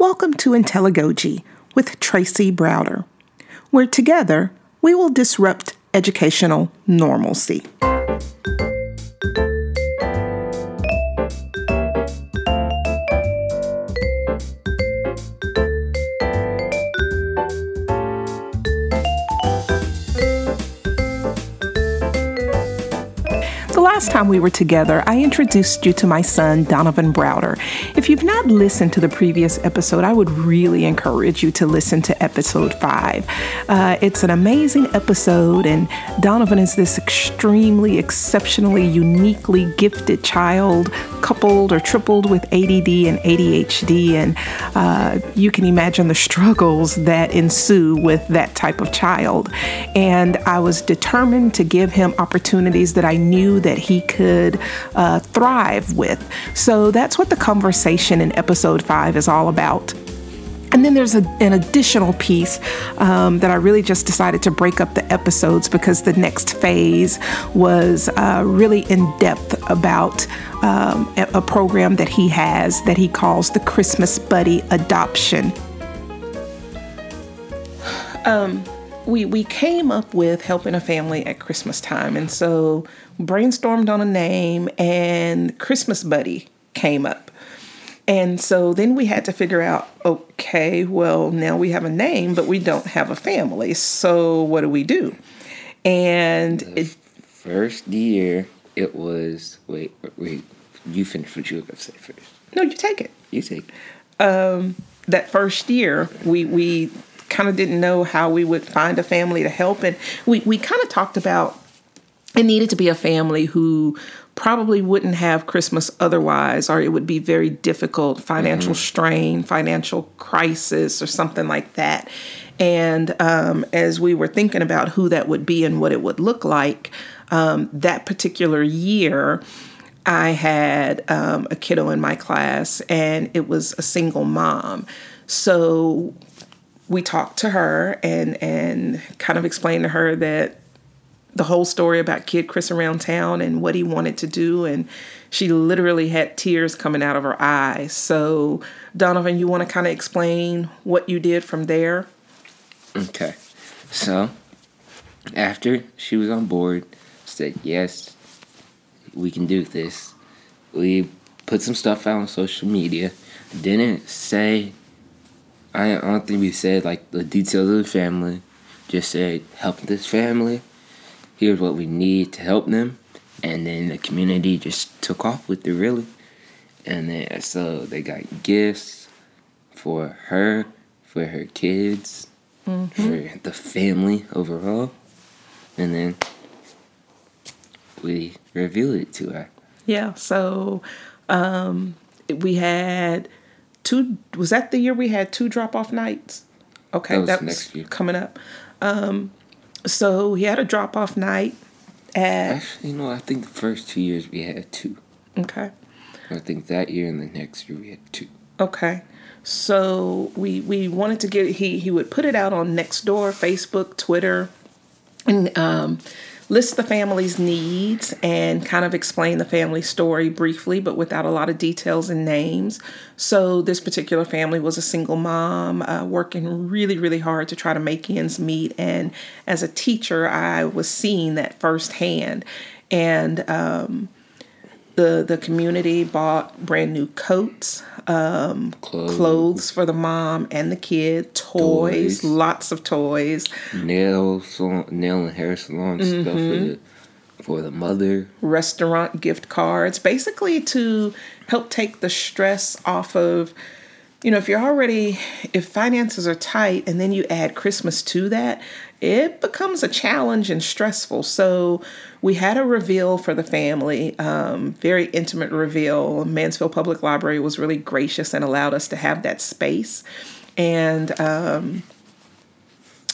Welcome to Intelligogy with Tracy Browder, where together we will disrupt educational normalcy. Time we were together, I introduced you to my son, Donovan Browder. If you've not listened to the previous episode, I would really encourage you to listen to episode five. Uh, it's an amazing episode, and Donovan is this extremely, exceptionally, uniquely gifted child, coupled or tripled with ADD and ADHD. And uh, you can imagine the struggles that ensue with that type of child. And I was determined to give him opportunities that I knew that he could uh, thrive with. So that's what the conversation in episode five is all about. And then there's a, an additional piece um, that I really just decided to break up the episodes because the next phase was uh, really in depth about um, a, program that he has that he calls the Christmas Buddy Adoption. Um, we we came up with helping a family at Christmas time, and so brainstormed on a name, and Christmas Buddy came up. And so then we had to figure out okay, well, now we have a name, but we don't have a family. So what do we do? And it, first year, it was wait, wait, you finish what you were going to say first. No, you take it. You take it. Um, that first year, we, we kind of didn't know how we would find a family to help. And we, we kind of talked about it needed to be a family who probably wouldn't have Christmas otherwise, or it would be very difficult financial mm-hmm. strain, financial crisis, or something like that. And um, as we were thinking about who that would be and what it would look like, um, that particular year, I had um, a kiddo in my class, and it was a single mom. So we talked to her and and kind of explained to her that the whole story about Kid Chris around town and what he wanted to do. And she literally had tears coming out of her eyes. So, Donovan, you want to kind of explain what you did from there? Okay. So, after she was on board, said, Yes, we can do this. We put some stuff out on social media. Didn't say, I don't think we said like the details of the family. Just said, help this family here's what we need to help them. And then the community just took off with it really. And then so they got gifts for her for her kids mm-hmm. for the family overall. And then we revealed it to her. Yeah so um, we had two was that the year we had two drop off nights? Okay that was, that was coming up. Um, so he had a drop off night at. Actually, no, I think the first two years we had two. Okay. I think that year and the next year we had two. Okay. So we we wanted to get he he would put it out on Nextdoor, Facebook, Twitter, and um, list the family's needs and kind of explain the family story briefly, but without a lot of details and names. So, this particular family was a single mom uh, working really, really hard to try to make ends meet. And as a teacher, I was seeing that firsthand. And um, the the community bought brand new coats, um, clothes. clothes. for the mom and the kid, toys, toys. lots of toys, nail salon, nail and hair salon mm-hmm. stuff for mm-hmm. the for the mother, restaurant gift cards, basically to help take the stress off of you know, if you're already, if finances are tight and then you add Christmas to that, it becomes a challenge and stressful. So we had a reveal for the family, um, very intimate reveal. Mansfield Public Library was really gracious and allowed us to have that space. And um,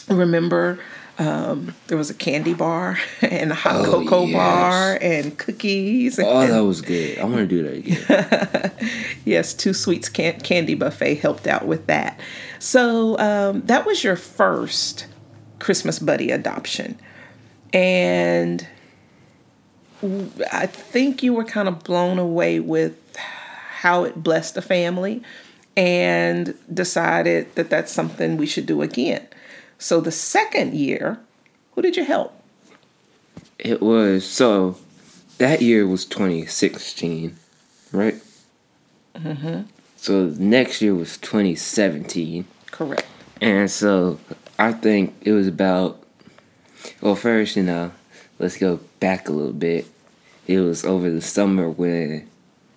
remember, um, there was a candy bar and a hot oh, cocoa yes. bar and cookies. Oh, and, that was good. I'm gonna do that again. yes, two sweets can- candy buffet helped out with that. So um, that was your first Christmas buddy adoption, and I think you were kind of blown away with how it blessed the family and decided that that's something we should do again. So the second year, who did you help? It was so that year was 2016, right? Mm-hmm. So next year was 2017. Correct. And so I think it was about, well, first, you know, let's go back a little bit. It was over the summer when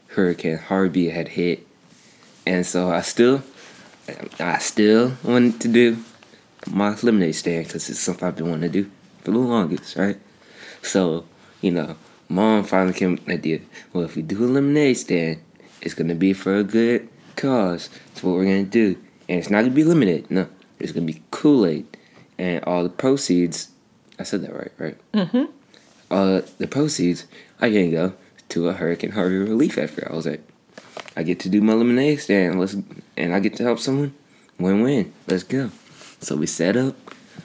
Hurricane Harvey had hit. And so I still, I still wanted to do my lemonade stand because it's something I've been wanting to do for the longest, right? So, you know, mom finally came with an idea. Well, if we do a lemonade stand, it's gonna be for a good cause. That's what we're gonna do. And it's not gonna be limited. No, it's gonna be Kool Aid, and all the proceeds. I said that right, right? Mm-hmm. Uh, the proceeds I gonna go to a Hurricane Harvey relief effort. I was like, I get to do my lemonade stand. Let's and I get to help someone. Win win. Let's go. So we set up.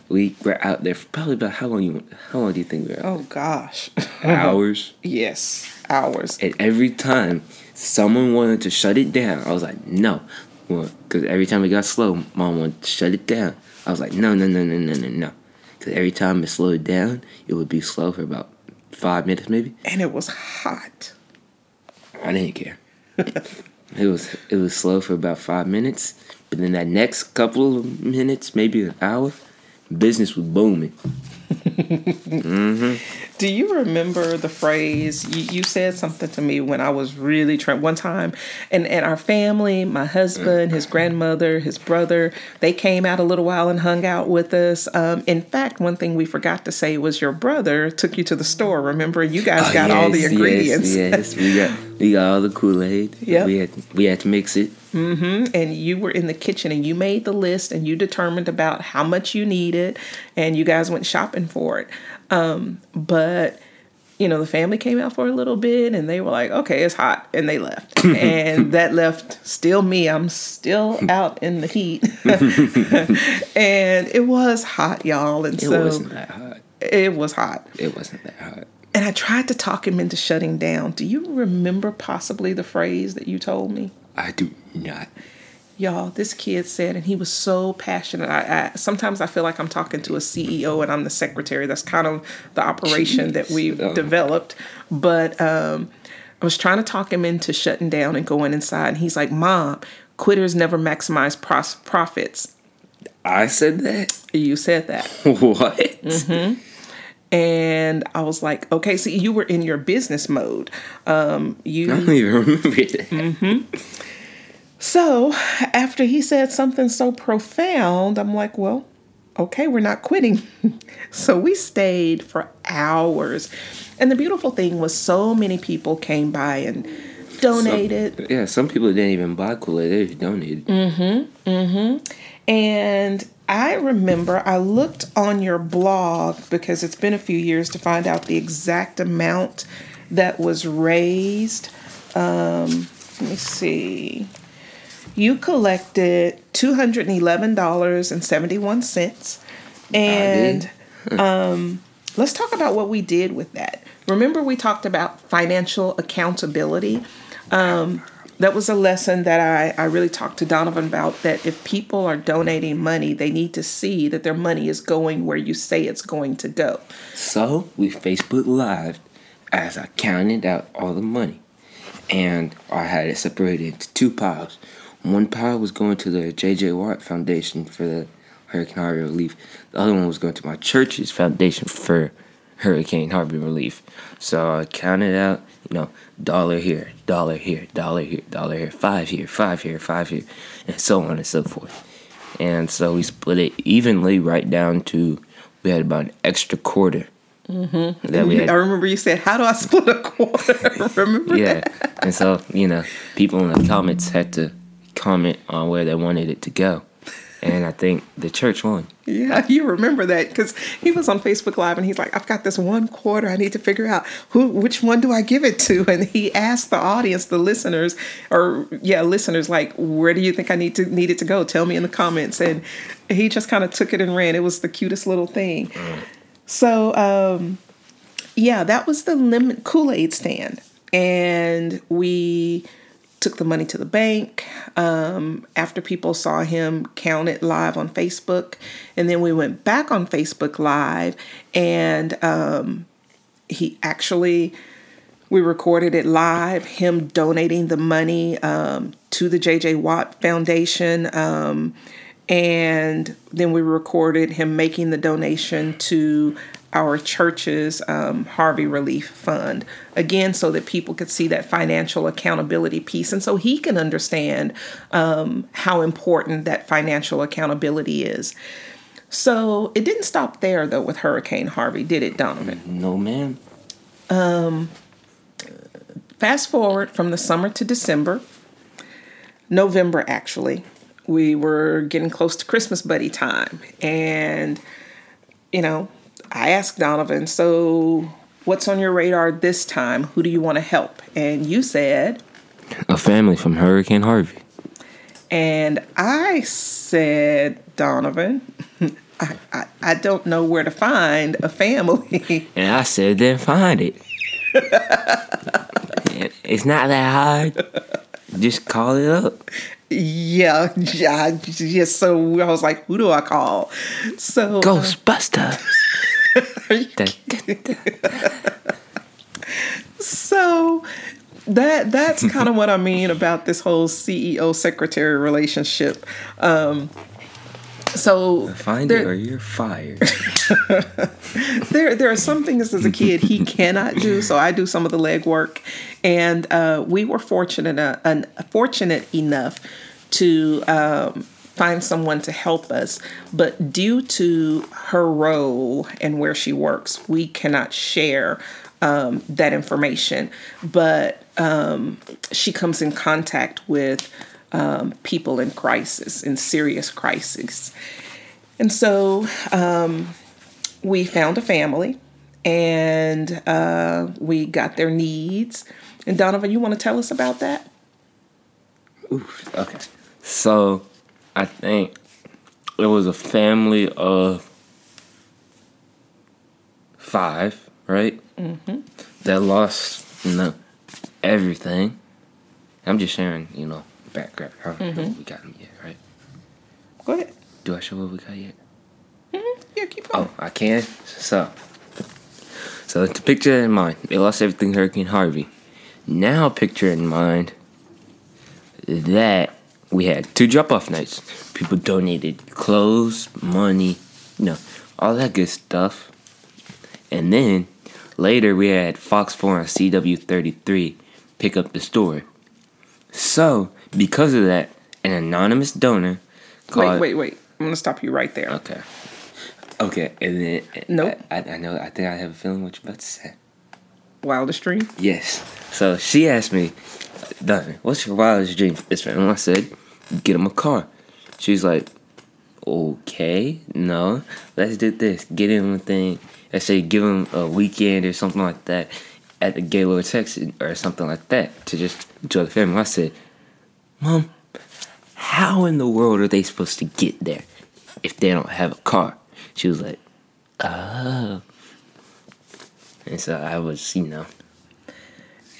We were out there for probably about how long you how long do you think we were out? Oh gosh. Hours. yes, hours. And every time someone wanted to shut it down, I was like, no. Well, because every time it got slow, mom wanted to shut it down. I was like, no, no, no, no, no, no, no. Because every time it slowed down, it would be slow for about five minutes, maybe. And it was hot. I didn't care. it was it was slow for about five minutes, but then that next couple of minutes, maybe an hour, business was booming. Do you remember the phrase you, you said something to me when I was really trying one time and, and our family, my husband, his grandmother, his brother, they came out a little while and hung out with us. Um, in fact, one thing we forgot to say was your brother took you to the store. Remember, you guys got all the Oh, ingredients. Yes, yes, we got we got all the Kool Aid. Yeah, we had we had to mix it. And you were in the kitchen and you made the list and you determined about how much you needed and you guys went shopping for it. Um, but you know the family came out for a little bit and they were like okay it's hot and they left. And that left still me. I'm still out in the heat. And it was hot y'all and It so wasn't that hot. it was hot. It wasn't that hot. and i tried to talk him into shutting down. Do you remember possibly the phrase that you told me? I do not. Y'all, this kid said, and he was so passionate. I, I sometimes I feel like I'm talking to a CEO and I'm the secretary. That's kind of the operation that we've Oh. developed. But um, I was trying to talk him into shutting down and going inside, and he's like, "Mom, quitters never maximize pros- profits." I said that. You said that, what? Mm-hmm. and I was like, "Okay, so you were in your business mode. Um, you I don't even remember that. Mm. So after he said something so profound, I'm like, well, okay, we're not quitting. so we stayed for hours. And the beautiful thing was, so many people came by and donated. Yeah, some people didn't even buy Kool Aid; they just donated. Mm hmm. Mm hmm. And I remember I looked on your blog because it's been a few years to find out the exact amount that was raised. Um, let me see. You collected $211.71. And um, let's talk about what we did with that. Remember, we talked about financial accountability. Um, that was a lesson that I, I really talked to Donovan about that if people are donating money, they need to see that their money is going where you say it's going to go. So we Facebook Live as I counted out all the money, and I had it separated into two piles. One pile was going to the J.J. Watt Foundation for the Hurricane Harvey relief. The other one was going to my church's foundation for Hurricane Harvey relief. So I counted out, you know, dollar here, dollar here, dollar here, dollar here, five here, five here, five here, and so on and so forth. And so we split it evenly right down to we had about an extra quarter mm-hmm. that we I remember you said, How do I split a quarter? remember Yeah, that? and so you know, people in the comments had to comment on where they wanted it to go, and I think the church won. Yeah, you remember that because he was on Facebook Live and he's like, I've got this one quarter. I need to figure out who, which one do I give it to? And he asked the audience, the listeners, or yeah, listeners, like, where do you think I need to need it to go? Tell me in the comments. And he just kind of took it and ran. It was the cutest little thing. So, um, yeah, that was the lemon Kool Aid stand, and we took the money to the bank um, after people saw him count it live on Facebook. And then we went back on Facebook Live and um, he actually, we recorded it live, him donating the money um, to the JJ Watt Foundation. Um, and then we recorded him making the donation to our church's um, Harvey Relief Fund. Again, so that people could see that financial accountability piece and so he can understand um, how important that financial accountability is. So it didn't stop there, though, with Hurricane Harvey, did it, Donovan? No, ma'am. Fast forward from the summer to December, November actually, we were getting close to Christmas buddy time. And, you know, I asked Donovan, so what's on your radar this time? Who do you want to help? And you said, A family from Hurricane Harvey. and I said, Donovan, I, I, I don't know where to find a family. And I said, then find it. it's not that hard. Just call it up. yeah, yeah, yeah. So I was like, who do I call? So uh, Ghostbusters. Da. So that that's kind of what I mean about this whole CEO secretary relationship. Um, so Find there, it or you're fired. there there are some things as a kid he cannot do, so I do some of the legwork, and uh, we were fortunate uh, un, fortunate enough to. Um, find someone to help us but due to her role and where she works we cannot share um, that information but um, she comes in contact with um, people in crisis in serious crisis and so um, we found a family and uh, we got their needs. And Donovan, you want to tell us about that? Oof. Okay. So, I think it was a family of five, right? Mm-hmm. That lost, you know, everything. I'm just sharing, you know, background. I don't know what we got them yet, right? Go ahead. Do I show what we got yet? Yeah, keep going. Oh, I can. So, so to picture that in mind, they lost everything Hurricane Harvey. Now picture in mind that we had two drop-off nights. People donated clothes, money, you know, all that good stuff. And then later we had Fox 4 on CW33 pick up the story. So, because of that, an anonymous donor called wait, wait, wait. I'm going to stop you right there. Okay. Okay, and then Nope. I, I know. I think I have a feeling what you're about to say. Wildest Dream. Yes. So she asked me, "Done. What's your wildest dream for this family?" And I said, "Get him a car." She's like, "Okay, no, let's do this. Get him a thing. Let's say give him a weekend or something like that at the Gaylord Texan, or something like that to just enjoy the family." I said, "Mom, how in the world are they supposed to get there if they don't have a car?" She was like, "Oh." And so I was, you know,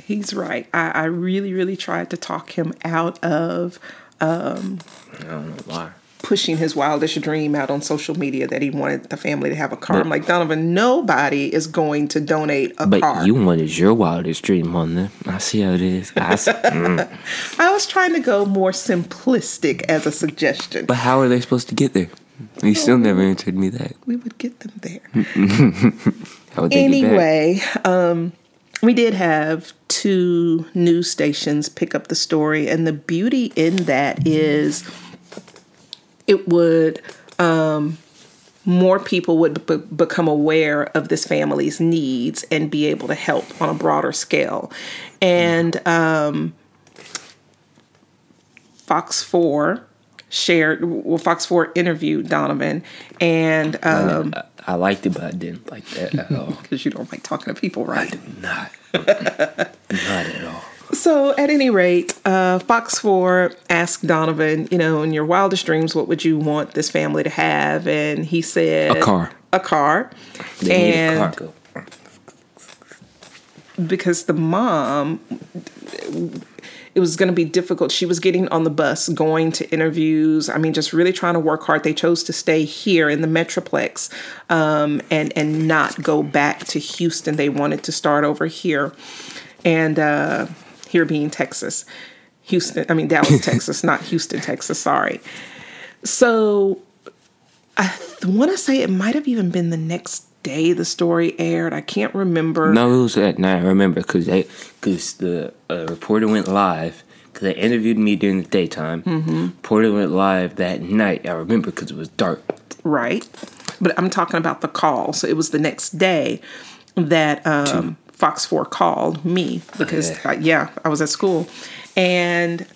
He's right. I, I really, really tried to talk him out of I don't know why. pushing his wildest dream out on social media that he wanted the family to have a car. I'm like, Donovan, nobody is going to donate a But car. you wanted your wildest dream on there. I see how it is. I s- mm. I was trying to go more simplistic as a suggestion. But how are they supposed to get there? You still never answered me that. we would get them there. How would they get back? anyway, um, we did have two news stations pick up the story, and the beauty in that is it would um, more people would be- become aware of this family's needs and be able to help on a broader scale. And um, Fox Four shared, well, Fox Four interviewed Donovan, and um, I, liked it, but I didn't like that at all. because you don't like talking to people, right? I do not. Not at all. So, at any rate, uh, Fox 4 asked Donovan, you know, in your wildest dreams, what would you want this family to have? And he said, A car. A car. They need a and because the mom it was going to be difficult. She was getting on the bus, going to interviews. I mean, just really trying to work hard. They chose to stay here in the Metroplex um, and and not go back to Houston. They wanted to start over here, and uh, here being Texas, Houston. I mean Dallas, Texas, not Houston, Texas. Sorry. So I want to say it might have even been the next day the story aired. I can't remember. No, it was at night. I remember because they because the uh, reporter went live because they interviewed me during the daytime. Mm-hmm. Reporter went live that night. I remember because it was dark. Right, but I'm talking about the call. So it was the next day that um, Fox Four called me because Yeah. I, yeah, I was at school and.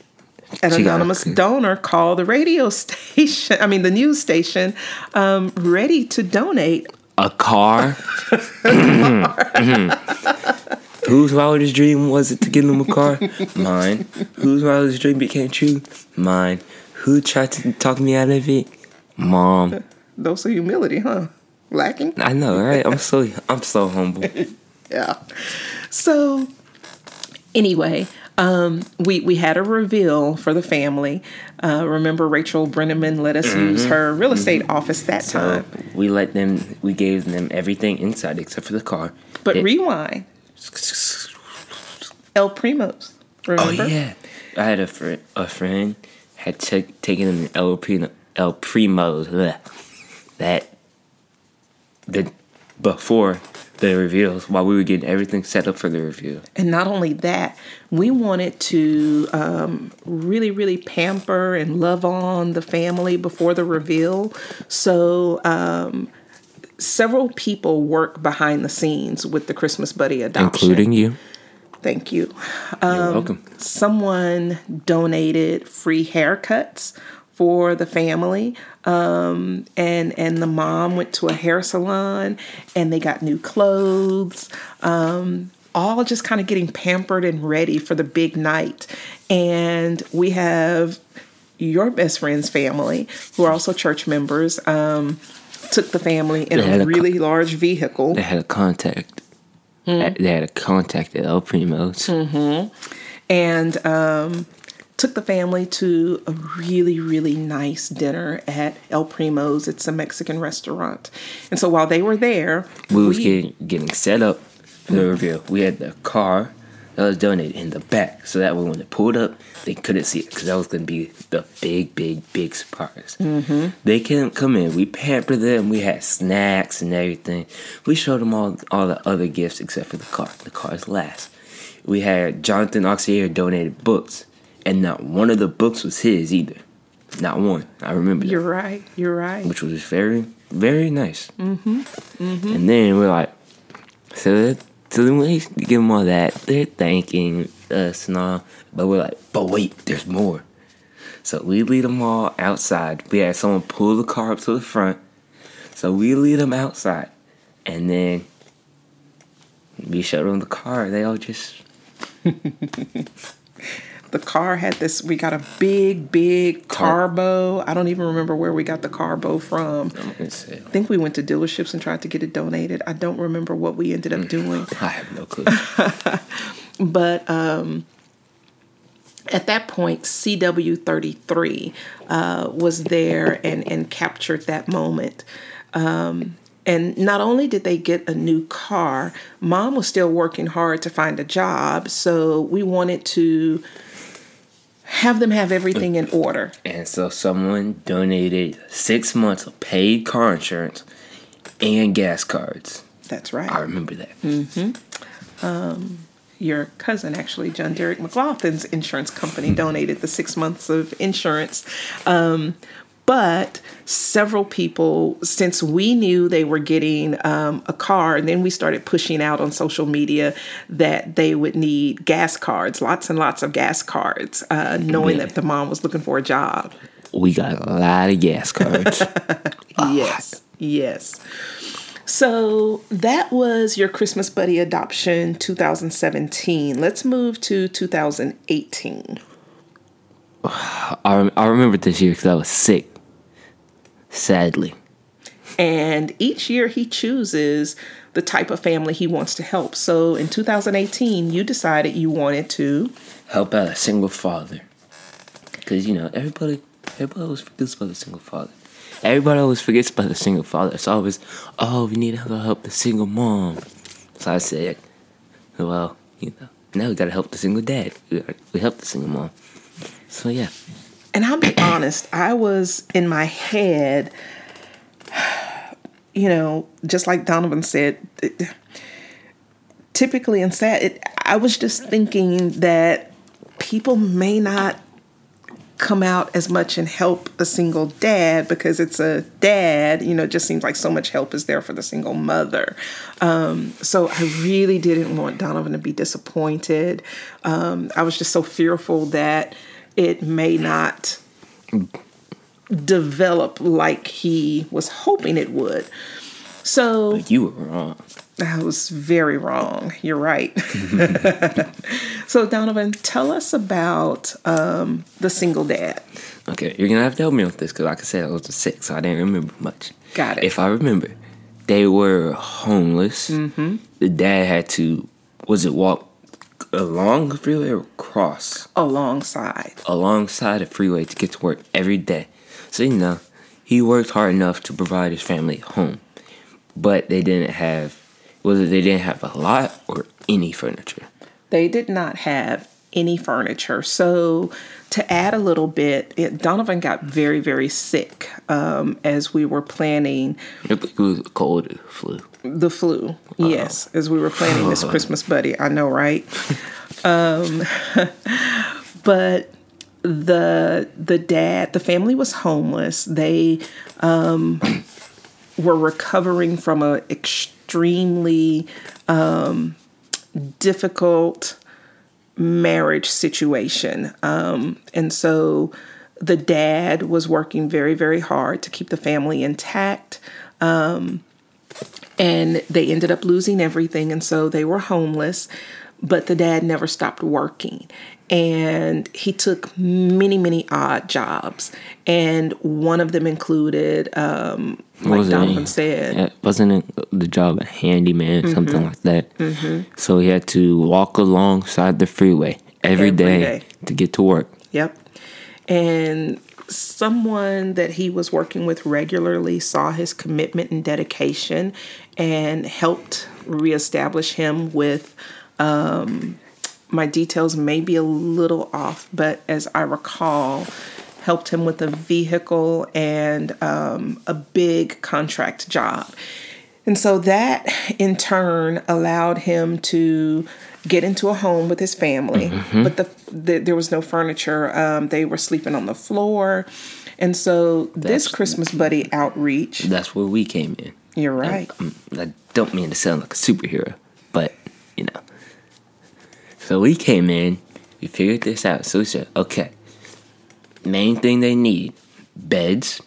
An She anonymous donor called the radio station, I mean, the news station, um, ready to donate A car. Whose wildest dream was it to get him a car? Mine. Whose wildest dream became true? Mine. Who tried to talk me out of it? Mom. Dose of humility, huh? Lacking? I know, right? I'm so I'm so humble. Yeah. So anyway, um, we we had a reveal for the family. Uh, remember, Rachel Brenneman let us use her real estate office that So time. we let them. We gave them everything inside except for the car. But It- rewind, El Primos. Oh yeah, I had a friend. A friend had ta- taken them El Primo. El Primo's. bleh. That the before the reveals, while we were getting everything set up for the reveal. And not only that, we wanted to um, really, really pamper and love on the family before the reveal. So, um, several people work behind the scenes with the Christmas Buddy adoption. including you. Thank you. You're welcome. Someone donated free haircuts for the family. Um, and and the mom went to a hair salon and they got new clothes. Um, all just kind of getting pampered and ready for the big night. And we have your best friend's family, who are also church members, um, took the family in a a really large vehicle. They had a contact. Hmm. They had a contact at El Primo's. and um, took the family to a really, really nice dinner at El Primo's. It's a Mexican restaurant. And so while they were there, We was getting getting set up for the reveal. We had the car that was donated in the back, so that way when they pulled up, they couldn't see it because that was gonna be the big, big, big surprise. Mm-hmm. They couldn't come in. We pampered them. We had snacks and everything. We showed them all all the other gifts except for the car. The car's last. We had Jonathan Oxier donated books, and not one of the books was his either. Not one. I remember that you're right, you're right. which was very, very nice. Mm-hmm. Mm-hmm. And then we're like, so, that, so then we give them all that. They're thanking us and all, but we're like, but wait, there's more. So we lead them all outside. We had someone pull the car up to the front. So we lead them outside, and then we showed them the car. They all just The car had this, we got a big, big carbo. I don't even remember where we got the carbo from. I'm gonna say, I think we went to dealerships and tried to get it donated. I don't remember what we ended up doing. I have no clue. But um, at that point, CW33 uh, was there and, and captured that moment. Um, and not only did they get a new car, mom was still working hard to find a job. So we wanted to have them have everything in order. And so someone donated six months of paid car insurance and gas cards. That's right. I remember that. mm-hmm Your cousin, actually, John Derek McLaughlin's insurance company, donated the six months of insurance. Um, but several people, since we knew they were getting um, a car, and then we started pushing out on social media that they would need gas cards, lots and lots of gas cards, uh, knowing Yeah. that the mom was looking for a job. We got a lot of gas cards. Yes, yes. So that was your Christmas Buddy adoption 2017. Let's move to 2018. I, rem- I remember this year because I was sick. Sadly. And each year he chooses the type of family he wants to help. So in 2018, you decided you wanted to help out a single father. Because, you know, everybody, everybody always forgets about the single father. Everybody always forgets about the single father. It's always, oh, we need to help the single mom. So I said, well, you know, now we gotta help the single dad. We, gotta, we help the single mom. So yeah. And I'll be honest, I was in my head, you know, just like Donovan said, it, typically in sad, it, I was just thinking that people may not come out as much and help a single dad because it's a dad, you know, it just seems like so much help is there for the single mother. Um, so I really didn't want Donovan to be disappointed. Um, I was just so fearful that it may not develop like he was hoping it would. So you were wrong. I was very wrong. You're right. so, Donovan, tell us about um, the single dad. Okay, you're gonna have to help me with this because, like I said, I was six, so I didn't remember much. Got it. If I remember, they were homeless. Mm-hmm. The dad had to, was it walk along the freeway or cross? Alongside. Alongside the freeway to get to work every day. So you know, he worked hard enough to provide his family a home, but they didn't have whether they didn't have a lot or any furniture. They did not have any furniture. So, to add a little bit, it, Donovan got very, very sick um, as we were planning. It was a cold flu. The flu, Uh-oh. yes, as we were planning this Christmas buddy. I know, right? um, but the the dad, the family was homeless. They um, were recovering from a extreme extremely um, difficult marriage situation. Um, and so the dad was working very, very hard to keep the family intact. Um, and they ended up losing everything. And so they were homeless, but the dad never stopped working and he took many many odd jobs and one of them included um, like wasn't Donovan said wasn't it the job of handyman mm-hmm. something like that mm-hmm. so he had to walk alongside the freeway every, every day, day to get to work yep and someone that he was working with regularly saw his commitment and dedication and helped reestablish him with um, my details may be a little off, but as I recall, helped him with a vehicle and um, a big contract job. And so that in turn allowed him to get into a home with his family, mm-hmm. but the, the, there was no furniture. Um, they were sleeping on the floor. And so that's, this Christmas Buddy outreach. That's where we came in. You're right. I, I don't mean to sound like a superhero, but you know, so we came in, we figured this out. So we said, okay, main thing they need beds,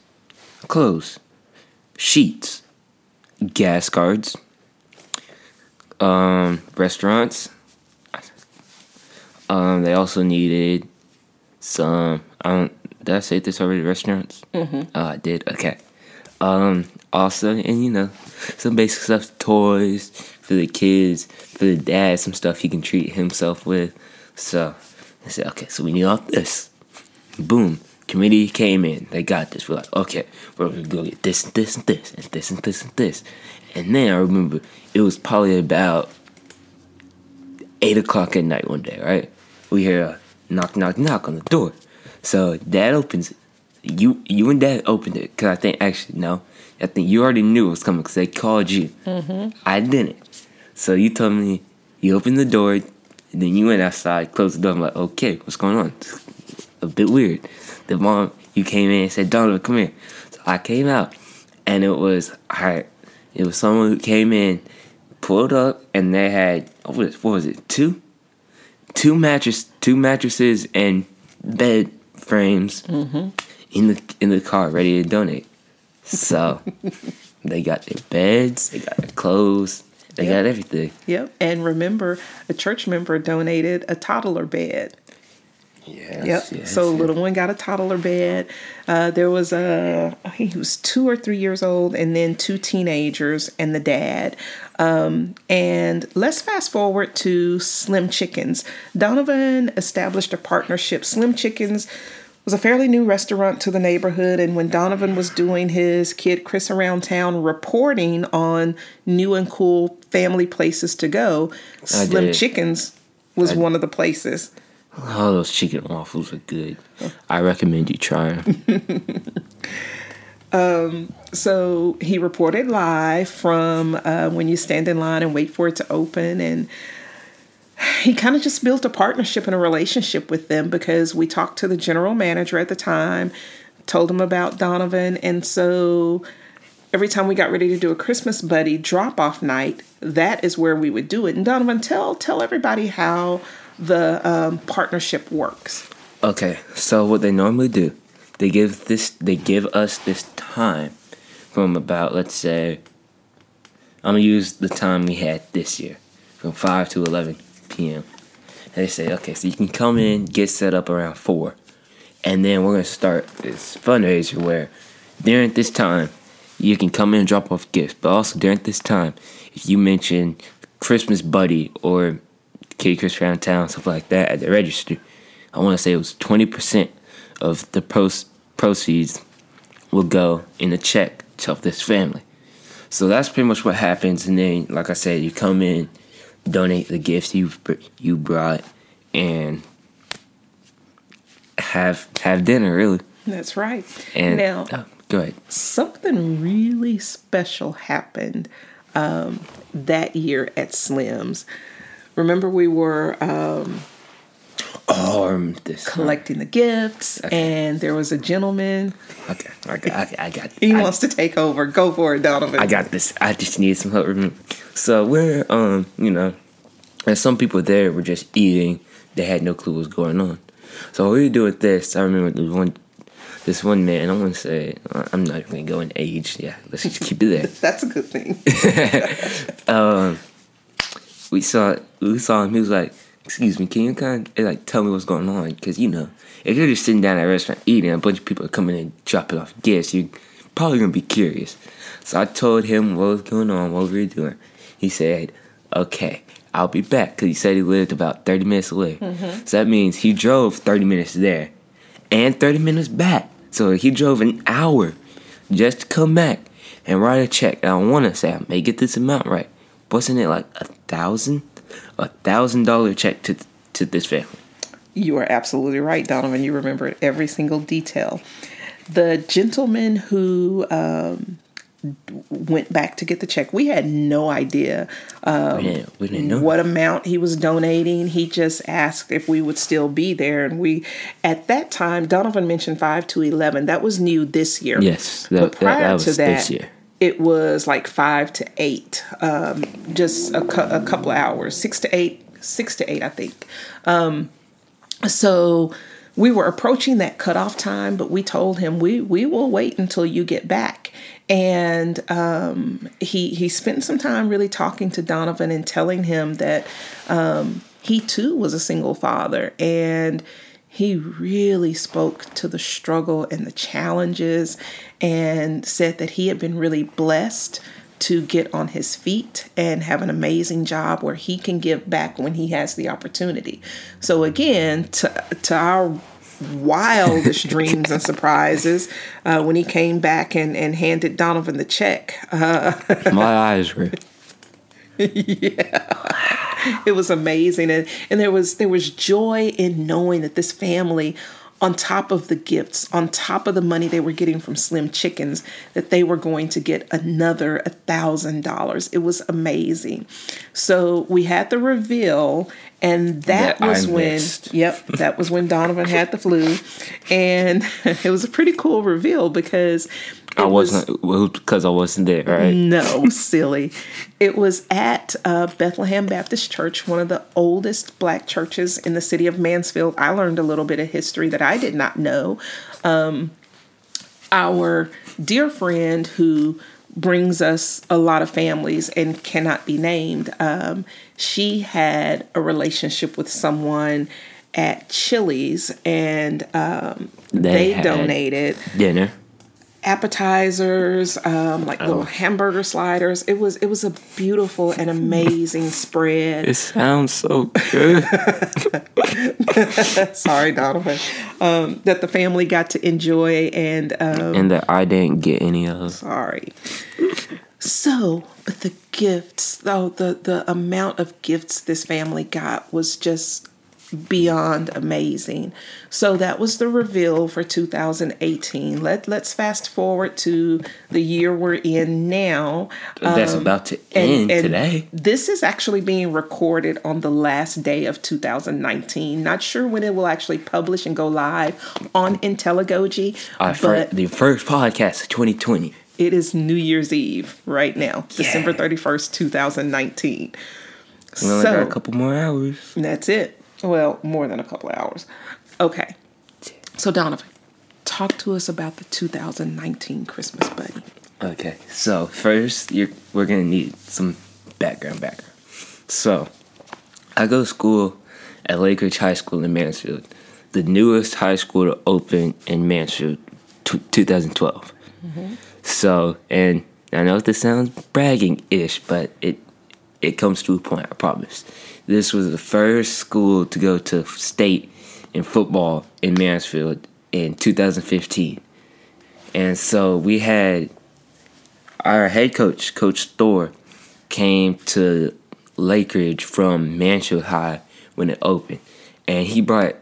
clothes, sheets, gas cards, um, restaurants. Um, they also needed some. I don't. Did I say this already? Restaurants. Mm-hmm. Oh, I did. Okay. Um, also, and you know, some basic stuff, toys for the kids, for the dad, some stuff he can treat himself with. So I said, okay, so we need all this. Boom. Committee came in. They got this. We're like, okay, we're gonna go get this and this and this and this and this and this. And then I remember it was probably about eight o'clock at night one day, right? We hear a knock, knock, knock on the door. So dad opens it. You, you and dad opened it because I think actually no, I think you already knew it was coming because they called you. Mm-hmm. I didn't. So you told me you opened the door, then you went outside, closed the door. I'm like, okay, what's going on? It's a bit weird. The mom, you came in and said, Donovan, come here. So I came out, and it was right. It was someone who came in, pulled up, and they had what was, what was it? Two, two mattress, two mattresses and bed frames mm-hmm. in the in the car, ready to donate. So they got their beds, they got their clothes, they yep. got everything. Yep. And remember, a church member donated a toddler bed. Yes, Yep. yes, so yes. little one got a toddler bed. Uh, there was a he was two or three years old, and then two teenagers and the dad. Um, and let's fast forward to Slim Chickens. Donovan established a partnership. Slim Chickens was a fairly new restaurant to the neighborhood, and when Donovan was doing his kid Chris around town reporting on new and cool family places to go, Slim did. Chickens was one of the places. Oh, those chicken waffles are good. I recommend you try 'em. Um, so he reported live from uh, when you stand in line and wait for it to open. And he kind of just built a partnership and a relationship with them because we talked to the general manager at the time, told him about Donovan. And so every time we got ready to do a Christmas buddy drop off night, that is where we would do it. And Donovan, tell, tell everybody how the um, partnership works. Okay, so what they normally do, they give this, they give us this time from about, let's say, I'm gonna use the time we had this year, from five to eleven p.m. And they say, okay, so you can come in, get set up around four, and then we're gonna start this fundraiser where, during this time, you can come in and drop off gifts, but also during this time, if you mention Christmas buddy or Kitty Chris around town, stuff like that at the register, I want to say it was 20% of the pros- proceeds will go in a check to help this family. So that's pretty much what happens. And then, like I said, you come in, donate the gifts you you brought, and have have dinner really. That's right. And now, oh, go ahead. something really special happened um, that year at Slim's. Remember, we were um, Oh, um, this. collecting the gifts, and there was a gentleman. Okay, I got, I, got- I got. He I, wants to take over. Go for it, Donovan. I got this. I just need some help. So we're um, you know, and some people there were just eating. They had no clue what was going on. So what we were doing this. I remember the one, this one man. I want to say I'm not gonna go in age. Yeah, let's just keep it there. That's a good thing. we saw we saw him. He was like, "Excuse me, can you kind of eh, like tell me what's going on?" Because you know, if you're just sitting down at a restaurant eating, a bunch of people are coming in dropping off gifts, you're probably gonna be curious. So I told him what was going on, what we were doing. He said, "Okay, I'll be back," because he said he lived about thirty minutes away. Mm-hmm. So that means he drove thirty minutes there, and thirty minutes back. So he drove an hour just to come back and write a check. And I want to say I may get this amount right. Wasn't it like a thousand, a thousand dollar check to to this family? You are absolutely right, Donovan. You remember every single detail. The gentleman who um, went back to get the check, we had no idea um, we didn't, we didn't what amount he was donating. He just asked if we would still be there. And we, at that time, Donovan mentioned 5 to 11. That was new this year. Yes, but that, that, prior that was to that, this year. It was like 5 to 8, um, just a, cou- a couple hours, 6 to 8, 6 to 8, I think. So we were approaching that cutoff time, but we told him we we will wait until you get back. And um, he he spent some time really talking to Donovan and telling him that um, he too was a single father and he really spoke to the struggle and the challenges and said that he had been really blessed to get on his feet and have an amazing job where he can give back when he has the opportunity. So again, to to our wildest dreams and surprises, uh, when he came back and, and handed Donovan the check, uh, My eyes were. it was amazing. And and there was there was joy in knowing that this family on top of the gifts on top of the money they were getting from slim chickens that they were going to get another a thousand dollars. It was amazing. So we had the reveal and that, That I was when missed. yep that was when donovan had the flu. And it was a pretty cool reveal because I it was- wasn't well, because I wasn't there, right? no, silly. It was at uh, Bethlehem Baptist Church, one of the oldest black churches in the city of Mansfield. I learned a little bit of history that I did not know. Um, our dear friend who brings us a lot of families and cannot be named, um, she had a relationship with someone at Chili's, and um, They they, donated Dinner. Appetizers, um, like Oh. little hamburger sliders. It was it was a beautiful and amazing spread. It sounds so good. Sorry, Donovan, um, that the family got to enjoy, and um, and that I didn't get any of. sorry. So, but the gifts, though, the the amount of gifts this family got was just beyond amazing. So that was the reveal for 2018. Let let's fast forward to the year we're in now. That's Um, about to end and today. This is actually being recorded on the last day of 2019. Not sure when it will actually publish and go live on Intelligoji. Our fir- but the first podcast of 2020. it is New Year's Eve right now, December 31st, 2019. We only got So a couple more hours. that's it. Well, more than a couple of hours. Okay. So Donovan, talk to us about the 2019 Christmas buddy. Okay, so first you're, we're gonna need some background background. So, I go to school at Lake Ridge High School in Mansfield, the newest high school to open in Mansfield, t- 2012. Mm-hmm. So, and I know this sounds bragging ish, but it it comes to a point. I promise. This was the first school to go to state in football in Mansfield in 2015. And so we had our head coach, Coach Thor, came to Lake Ridge from Mansfield High when it opened. And he brought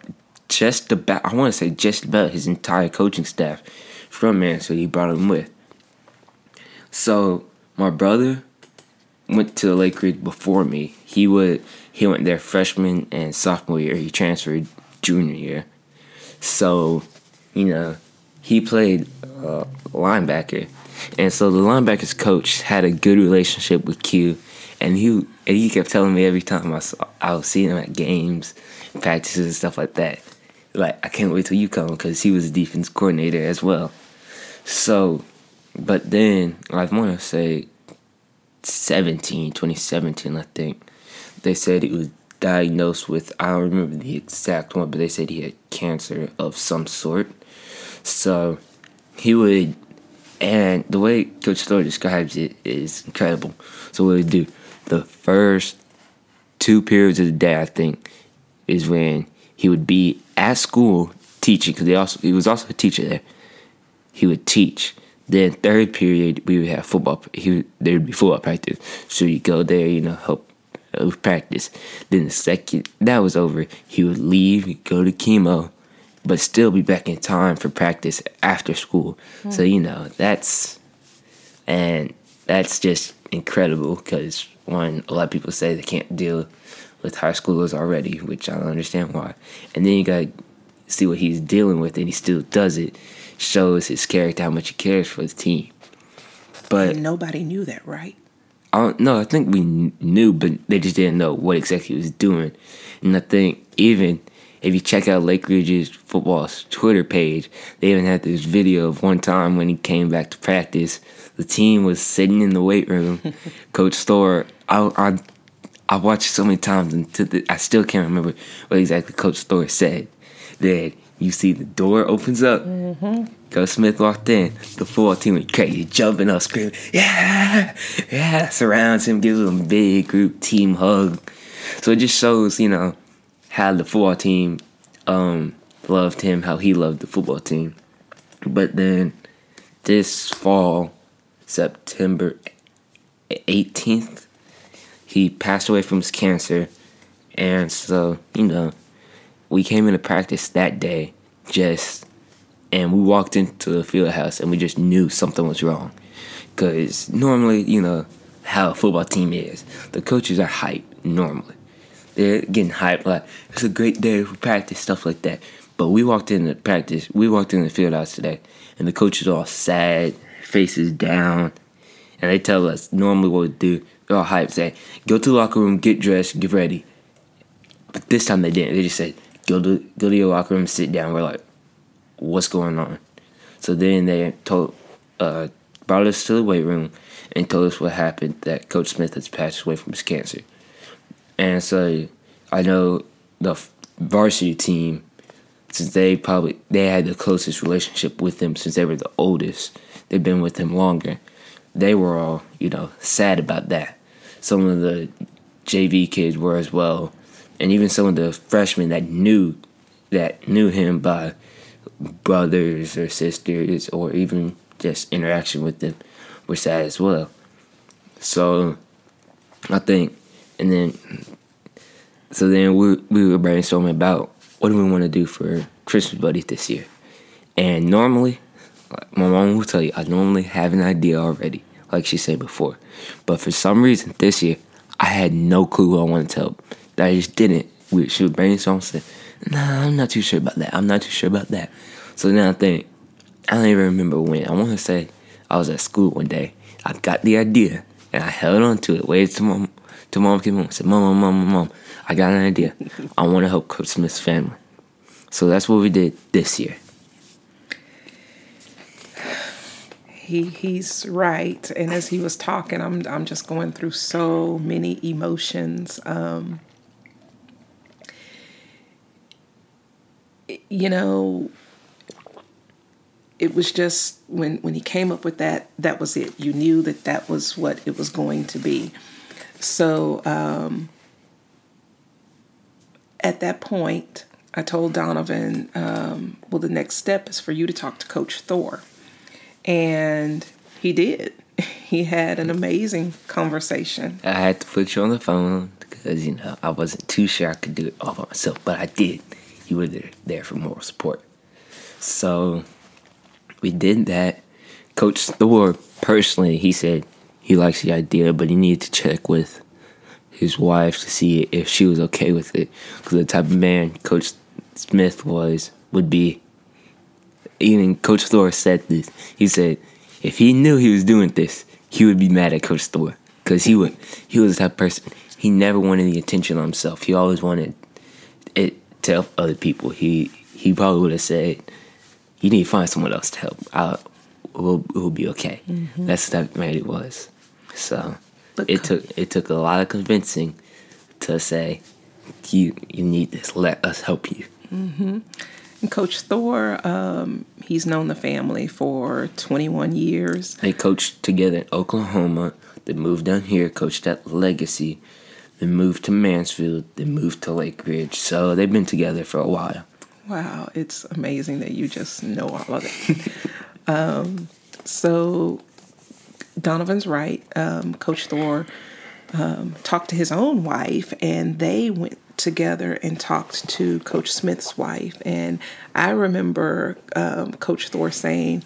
just about, I want to say just about his entire coaching staff from Mansfield. He brought them with. So my brother went to Lake Ridge before me. He would he went there freshman and sophomore year. He transferred junior year. So, you know, he played uh, linebacker, and so the linebackers coach had a good relationship with Q, and he and he kept telling me every time I saw I was seeing him at games, practices and stuff like that. Like I can't wait till you come because he was a defense coordinator as well. So, but then I want to say 17, 2017, I think. They said he was diagnosed with, I don't remember the exact one, but they said he had cancer of some sort. So he would, and the way Coach Thor describes it is incredible. So what he do, the first two periods of the day, I think, is when he would be at school teaching, because he also he was also a teacher there. He would teach. Then third period we would have football. He would, there would be football practice, so you go there, you know, help with practice. Then the second that was over, he would leave, go to chemo, but still be back in time for practice after school. So hmm. you know that's and that's just incredible because one, a lot of people say they can't deal with high schoolers already, which I don't understand why. And then you got to see what he's dealing with, and he still does it. Shows his character, how much he cares for his team. But And nobody knew that, right? I don't know. I think we knew, but they just didn't know what exactly he was doing. And I think even if you check out Lake Ridge's football's Twitter page, they even had this video of one time when he came back to practice. The team was sitting in the weight room. Coach Thor, I, I, I watched so many times, and to the, I still can't remember what exactly Coach Thor said. That you see the door opens up. Coach Smith walked in. The full team went crazy, jumping up, screaming, "Yeah, yeah!" Surrounds him, gives him a big group team hug. So it just shows, you know, how the football team um, loved him, how he loved the football team. But then this fall, September 18th, he passed away from his cancer. And so, you know, we came into practice that day just and we walked into the field house and we just knew something was wrong. Because normally you know how a football team is. The coaches are hyped normally. They're getting hyped like it's a great day for practice stuff like that. But we walked into practice we walked in the field house today and the coaches are all sad faces down and they tell us normally what we do. They're all hyped say go to the locker room get dressed get ready. But this time they didn't. They just said go to go to your locker room sit down we're like what's going on. So then they told, uh, brought us to the weight room and told us what happened that Coach Smith has passed away from his cancer. And so I know the varsity team, since they probably they had the closest relationship with him since they were the oldest, they've been with him longer. They were all you know sad about that. Some of the JV kids were as well, and even some of the freshmen that knew that knew him by brothers or sisters or even just interaction with them were sad as well. So I think, and then so then we we were brainstorming about what do we want to do for Christmas buddies this year, and normally, my mom will tell you I normally have an idea already, like she said before, but for some reason this year I had no clue what I wanted to tell. I just didn't. We she would brainstorm said, Nah, I'm not too sure about that. I'm not too sure about that. So then I think I don't even remember when. I want to say I was at school one day. I got the idea and I held on to it. Waited to mom to mom came home. Said, Mom, mom, mom, mom, I got an idea. I want to help Coach Smith's family. So that's what we did this year. He he's right, and as he was talking, I'm I'm just going through so many emotions. Um, you know, it was just when when he came up with that, that was it. You knew that that was what it was going to be. So um, at that point, I told Donovan, um, well, the next step is for you to talk to Coach Thor. And he did. He had an amazing conversation. I had to put you on the phone because, you know, I wasn't too sure I could do it all by myself, but I did. You were there, there for moral support. So we did that. Coach Thor, personally, he said he likes the idea, but he needed to check with his wife to see if she was okay with it. Because the type of man Coach Smith was would be. Even Coach Thor said this. He said if he knew he was doing this, he would be mad at Coach Thor because he would. He was that person. He never wanted the attention on himself. He always wanted to help other people. He he probably would have said, "You need to find someone else to help. I'll, we'll, we'll be okay." Mm-hmm. That's the type of man he was. So but it took it took a lot of convincing to say you you need this. Let us help you. Mm-hmm. And Coach Thor, um, he's known the family for 21 years. They coached together in Oklahoma. They moved down here, coached at Legacy. They moved to Mansfield. They moved to Lake Ridge. So they've been together for a while. Wow, it's amazing that you just know all of it. um, so Donovan's right. Um, Coach Thor um, talked to his own wife, and they went together and talked to Coach Smith's wife. And I remember um, Coach Thor saying,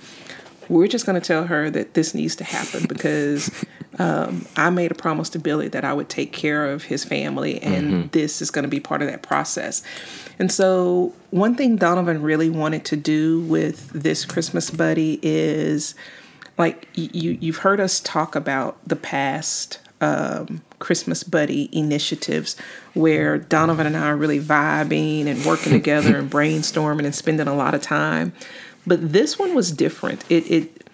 We're just going to tell her that this needs to happen because um, I made a promise to Billy that I would take care of his family, and mm-hmm. this is going to be part of that process. And so, one thing Donovan really wanted to do with this Christmas buddy is like you you've heard us talk about the past um, Christmas buddy initiatives where Donovan and I are really vibing and working together and brainstorming and spending a lot of time. But this one was different. It it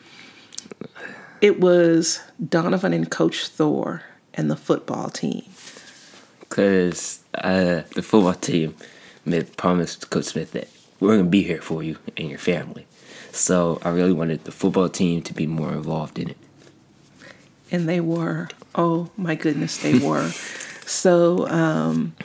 it was Donovan and Coach Thor and the football team. Because uh, the football team made promise to Coach Smith that we're going to be here for you and your family. So I really wanted the football team to be more involved in it. And they were. Oh my goodness, they were. so um,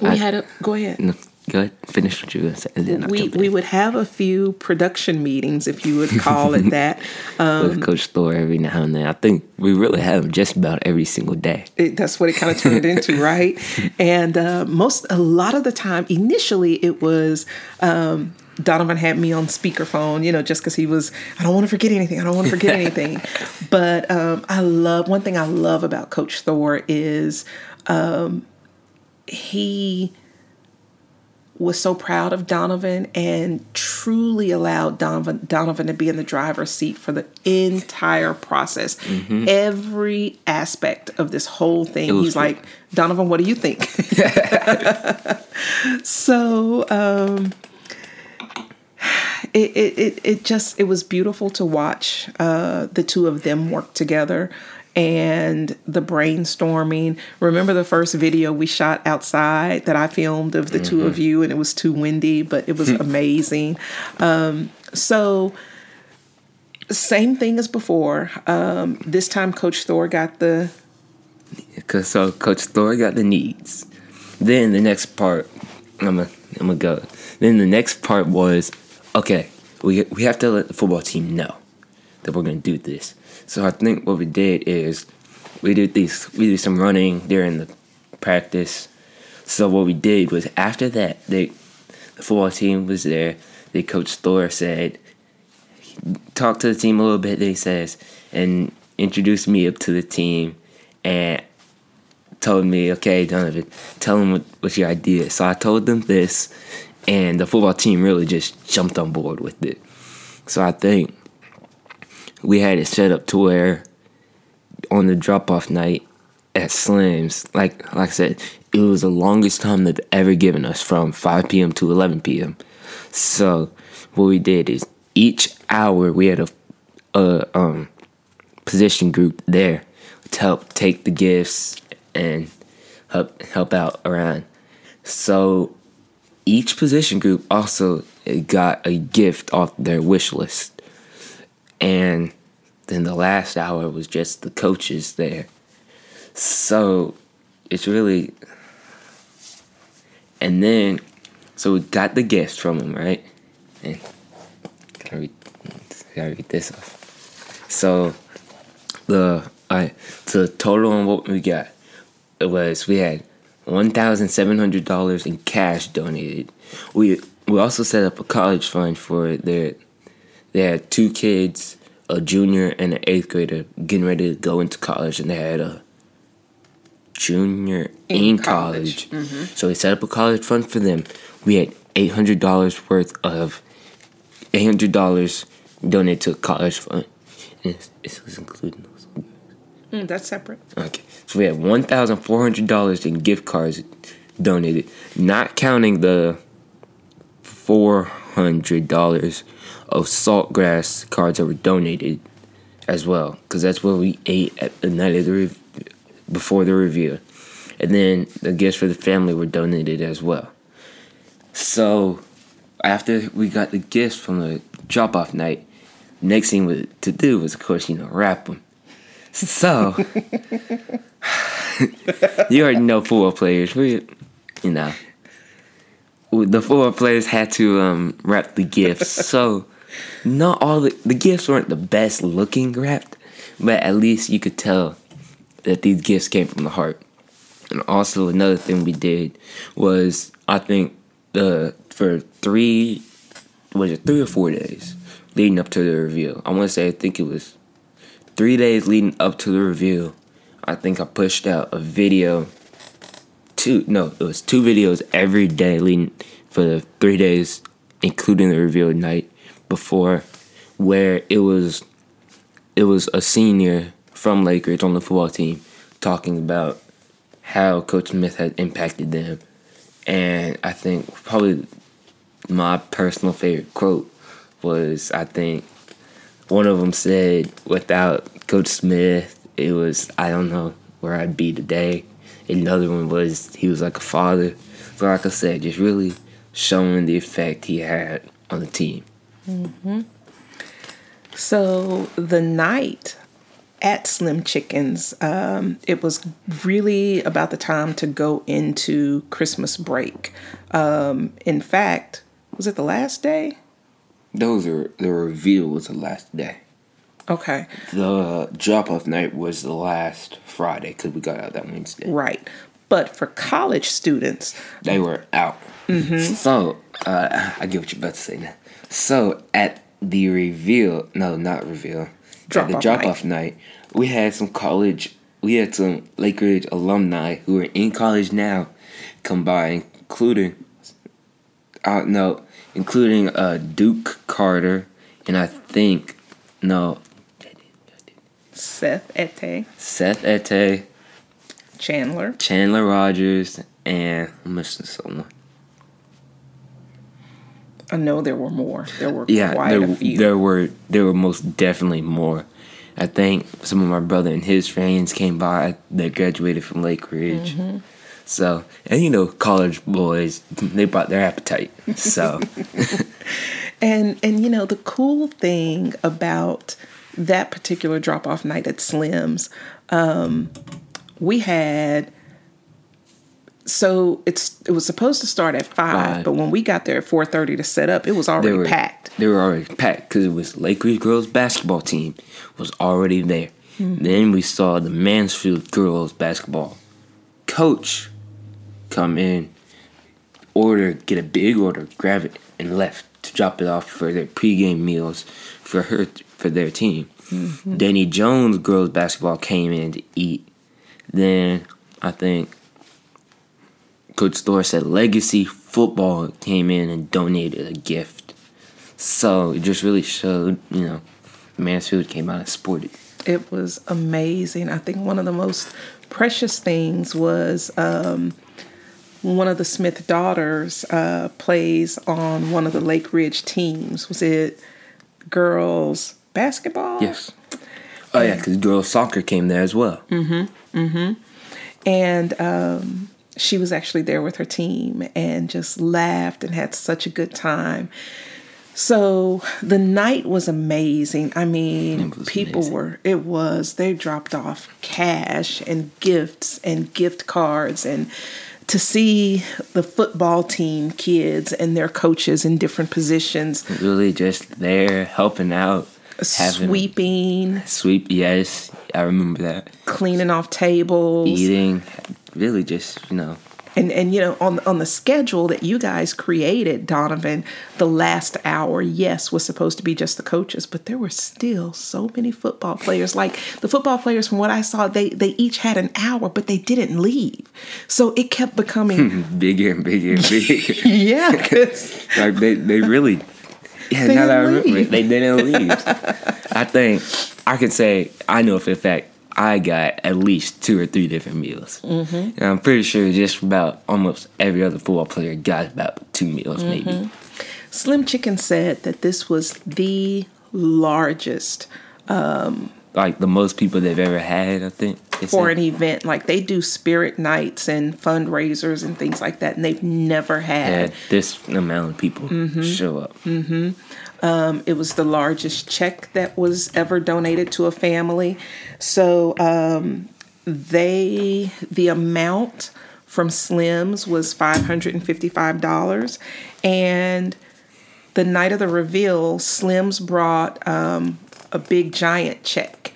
we I, had a go ahead. No, go ahead. Finish what you were going to say. And then we we would have a few production meetings, if you would call it that. Um, With Coach Thor every now and then. I think we really have them just about every single day. It, that's what it kind of turned into, right? And uh, most a lot of the time, initially, it was. Um, Donovan had me on speakerphone, you know, just because he was, I don't want to forget anything. I don't want to forget anything. But um, I love, one thing I love about Coach Thor is um, he was so proud of Donovan and truly allowed Donovan, Donovan to be in the driver's seat for the entire process. Mm-hmm. Every aspect of this whole thing. He's like, Donovan, what do you think? so, um, it, it, it, just it was beautiful to watch uh, the two of them work together and the brainstorming. Remember the first video we shot outside that I filmed of the mm-hmm. two of mm-hmm. you, and it was too windy, but it was amazing. Um, so, same thing as before. Um, this time, Coach Thor got the. Cause so Coach Thor got the needs. Then the next part, I'm gonna I'm gonna go. Then the next part was, okay, we we have to let the football team know that we're gonna do this. So I think what we did is we did these we did some running during the practice. So what we did was after that they the football team was there. The coach Thor said talked to the team a little bit. He says and introduced me up to the team and told me, okay, Donovan, tell them what, what's your idea. So I told them this, and the football team really just jumped on board with it. So I think we had it set up to where on the drop off night at Slim's, like like I said, it was the longest time they've ever given us from 5 p.m. to 11 p.m. So what we did is each hour we had a, a um, position group there to help take the gifts and help help out around. So each position group also got a gift off their wish list. And then the last hour was just the coaches there. So it's really and then so we got the gifts from them, right? And I read, I read this off? So the so the total on what we got it was we had one thousand seven hundred dollars in cash donated. We we also set up a college fund for their they had two kids, a junior and an eighth grader, getting ready to go into college, and they had a junior in, in college. college. Mm-hmm. So we set up a college fund for them. We had eight hundred dollars worth of eight hundred dollars donated to a college fund. And this was including those. Mm, that's separate. Okay. So we had one thousand four hundred dollars in gift cards donated, not counting the four hundred dollars of saltgrass cards that were donated as well, because that's what we ate at the night of the re- before the review, and then the gifts for the family were donated as well. So after we got the gifts from the drop off night, next thing to do was of course you know wrap them. So you already know football players. We, you know, the four players had to um, wrap the gifts. So not all the the gifts weren't the best looking wrapped, but at least you could tell that these gifts came from the heart. And also another thing we did was I think the for three was it three or four days leading up to the reveal. I want to say I think it was three days leading up to the reveal. I think I pushed out a video. Two no, it was two videos every day leading for the three days, including the reveal night before, where it was it was a senior from Lakeridge on the football team talking about how Coach Smith had impacted them. And I think probably my personal favorite quote was I think one of them said without Coach Smith it was I don't know where I'd be today. Another one was he was like a father. So like I said, just really showing the effect he had on the team. Mm-hmm. So the night at Slim Chickens, um, it was really about the time to go into Christmas break. Um, in fact, was it the last day? Those are the reveal was the last day. Okay. The drop off night was the last Friday because we got out that Wednesday. Right. But for college students, they were out. Mm-hmm. So, uh, I get what you're about to say now. So, at the reveal, no, not reveal, drop at the drop off night, we had some college, we had some Lakeridge alumni who are in college now come by, including, uh, no, including uh, Duke Carter, and I think, no, Seth Ete. Seth Ete. Chandler. Chandler Rogers, and I'm missing someone. I know there were more. There were yeah, quite there, a few. There were there were most definitely more. I think some of my brother and his friends came by that graduated from Lake Ridge. Mm-hmm. So, and you know, college boys, they brought their appetite. So, And and you know the cool thing about that particular drop off night at Slim's, um, we had. So it's it was supposed to start at five, but when we got there at four thirty to set up, it was they already were packed. They were already packed because it was Lake girls basketball team was already there. Then we saw the Mansfield girls basketball coach come in, order, get a big order, grab it, and left to drop it off for their pregame meals for her for their team. Danny Jones girls basketball came in to eat. Then I think Coach Thor said Legacy Football came in and donated a gift. So it just really showed, you know, Mansfield came out and supported. It was amazing. I think one of the most precious things was um, one of the Smith daughters uh, plays on one of the Lake Ridge teams. Was it girls basketball? Yes. Oh yeah, because girls soccer came there as well. Mm-hmm. Mm-hmm. And um, she was actually there with her team and just laughed and had such a good time. So the night was amazing. I mean, was people amazing. were, it was, they dropped off cash and gifts and gift cards and to see the football team kids and their coaches in different positions Really just there helping out, having sweeping, sweep. Yes, I remember that. cleaning off tables. Eating, really just you know. And and you know on on the schedule that you guys created, Donovan, the last hour, yes, was supposed to be just the coaches, but there were still so many football players. Like the football players, from what I saw, they they each had an hour, but they didn't leave. So it kept becoming bigger and bigger and bigger. yeah, like they, they really yeah They now that I remember it, they didn't leave. I think I could say I know for a fact I got at least two or three different meals. Mm-hmm. And I'm pretty sure just about almost every other football player got about two meals maybe. Slim Chicken said that this was the largest Like the most people they've ever had, I think. for an event. Like they do spirit nights and fundraisers and things like that, and they've never had this amount of people Mm-hmm. show up. It was the largest check that was ever donated to a family. So um, they, the amount from Slim's was $555. And the night of the reveal, Slim's brought um, a big giant check.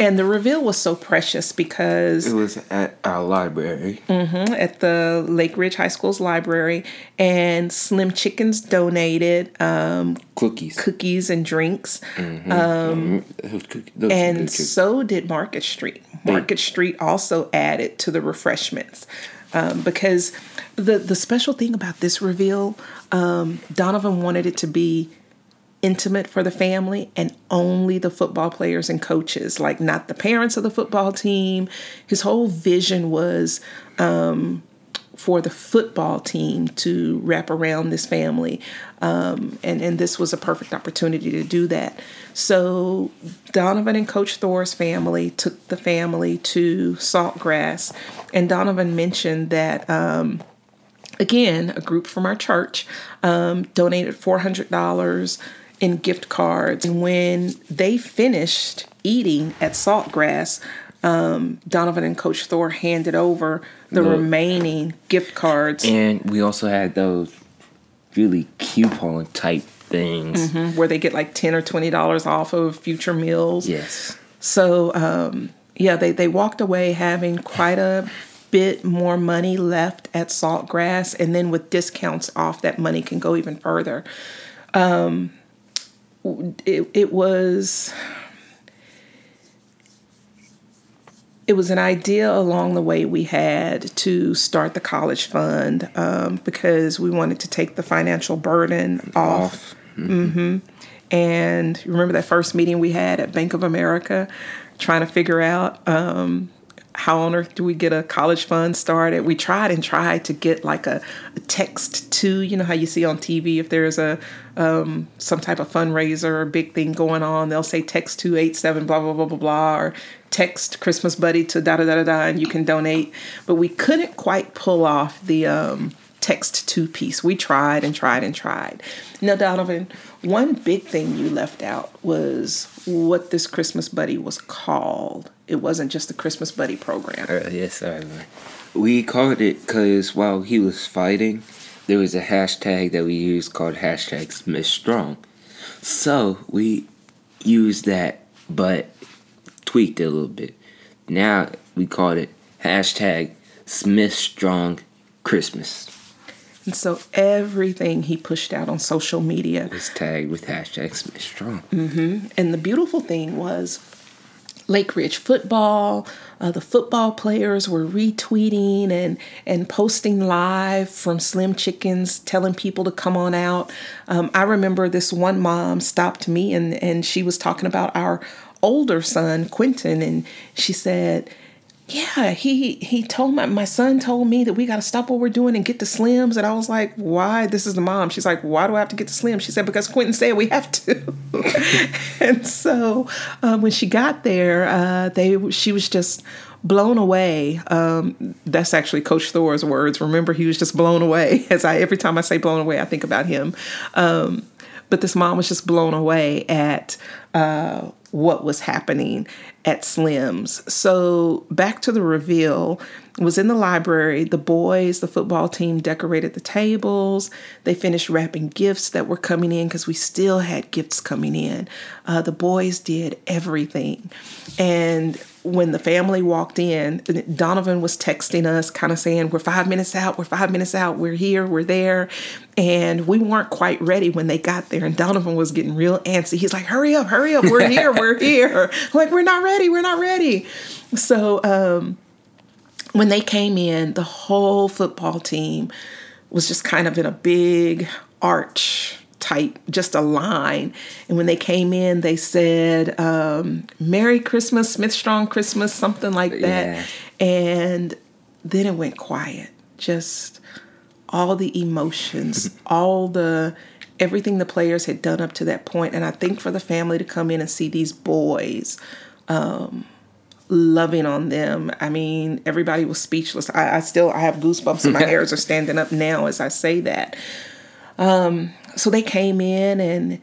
And the reveal was so precious because It was at our library. mm-hmm, at the Lake Ridge High School's library, and Slim Chickens donated um, Cookies. cookies and drinks. Those cookies- those and so did Market Street. Market Street also added to the refreshments um, because the the special thing about this reveal, um, Donovan wanted it to be intimate for the family and only the football players and coaches, like not the parents of the football team. His whole vision was um, for the football team to wrap around this family. Um, and, and this was a perfect opportunity to do that. So Donovan and Coach Thor's family took the family to Saltgrass. And Donovan mentioned that um, again, a group from our church um, donated $400 in gift cards. And when they finished eating at Saltgrass, um, Donovan and Coach Thor handed over the Look. remaining gift cards And we also had those really coupon type things. where they get like 10 or $20 off of future meals. Yes. So um, yeah, they they walked away having quite a bit more money left at Saltgrass, and then with discounts off, that money can go even further. Um, it it was. It was an idea along the way we had to start the college fund um, because we wanted to take the financial burden off Off. and remember that first meeting we had at Bank of America, trying to figure out um, how on earth do we get a college fund started? We tried and tried to get like a, a text to, you know how you see on TV if there's a um, some type of fundraiser or big thing going on, they'll say text two eight seven blah blah blah blah blah or text Christmas buddy to da da da da da and you can donate. But we couldn't quite pull off the um, text to piece. We tried and tried and tried. Now, Donovan, one big thing you left out was what this Christmas buddy was called. It wasn't just the Christmas buddy program. Uh, yes, I remember. We called it because while he was fighting, there was a hashtag that we used called hashtag Smith Strong. So we used that, but tweaked it a little bit. Now we called it hashtag Smith Strong Christmas. And so everything he pushed out on social media was tagged with hashtag Smith Strong. Mm-hmm. And the beautiful thing was Lake Ridge football. Uh, the football players were retweeting and and posting live from Slim Chickens, telling people to come on out. Um, I remember this one mom stopped me and and she was talking about our older son Quentin, and she said yeah, he he told my my son told me that we got to stop what we're doing and get the slims, and I was like, why? This is the mom. She's like, why do I have to get the slims? She said because Quentin said we have to. and so um, when she got there, uh, they she was just blown away. Um, that's actually Coach Thor's words. Remember, he was just blown away. As I every time I say blown away, I think about him. Um, but this mom was just blown away at uh, what was happening at Slim's. So back to the reveal was in the library. The boys, the football team decorated the tables. They finished wrapping gifts that were coming in because we still had gifts coming in. Uh, the boys did everything. And when the family walked in, Donovan was texting us, kind of saying, We're five minutes out, we're five minutes out, we're here, we're there. And we weren't quite ready when they got there. And Donovan was getting real antsy. He's like, Hurry up, hurry up, we're here, we're here. like, we're not ready, we're not ready. So, um, when they came in, the whole football team was just kind of in a big arch type, just a line. And when they came in, they said, um, Merry Christmas, Smith Strong Christmas, something like that. Yeah. And then it went quiet. Just all the emotions, all the everything the players had done up to that point. And I think for the family to come in and see these boys um, loving on them. I mean, everybody was speechless. I, I still I have goosebumps and my hairs are standing up now as I say that. Um, so they came in and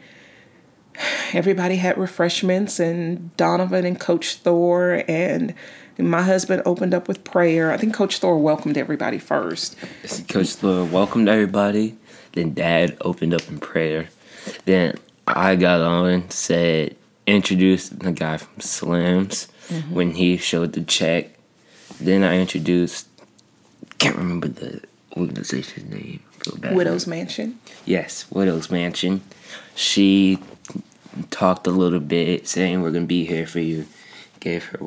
everybody had refreshments and Donovan and Coach Thor and my husband opened up with prayer. I think Coach Thor welcomed everybody first. Coach Thor welcomed everybody. Then Dad opened up in prayer. Then I got on, said, introduced the guy from Slims mm-hmm. when he showed the check. Then I introduced, can't remember the organization's name. Widow's Mansion. Yes, Widow's Mansion. She talked a little bit, saying we're gonna be here for you. Gave her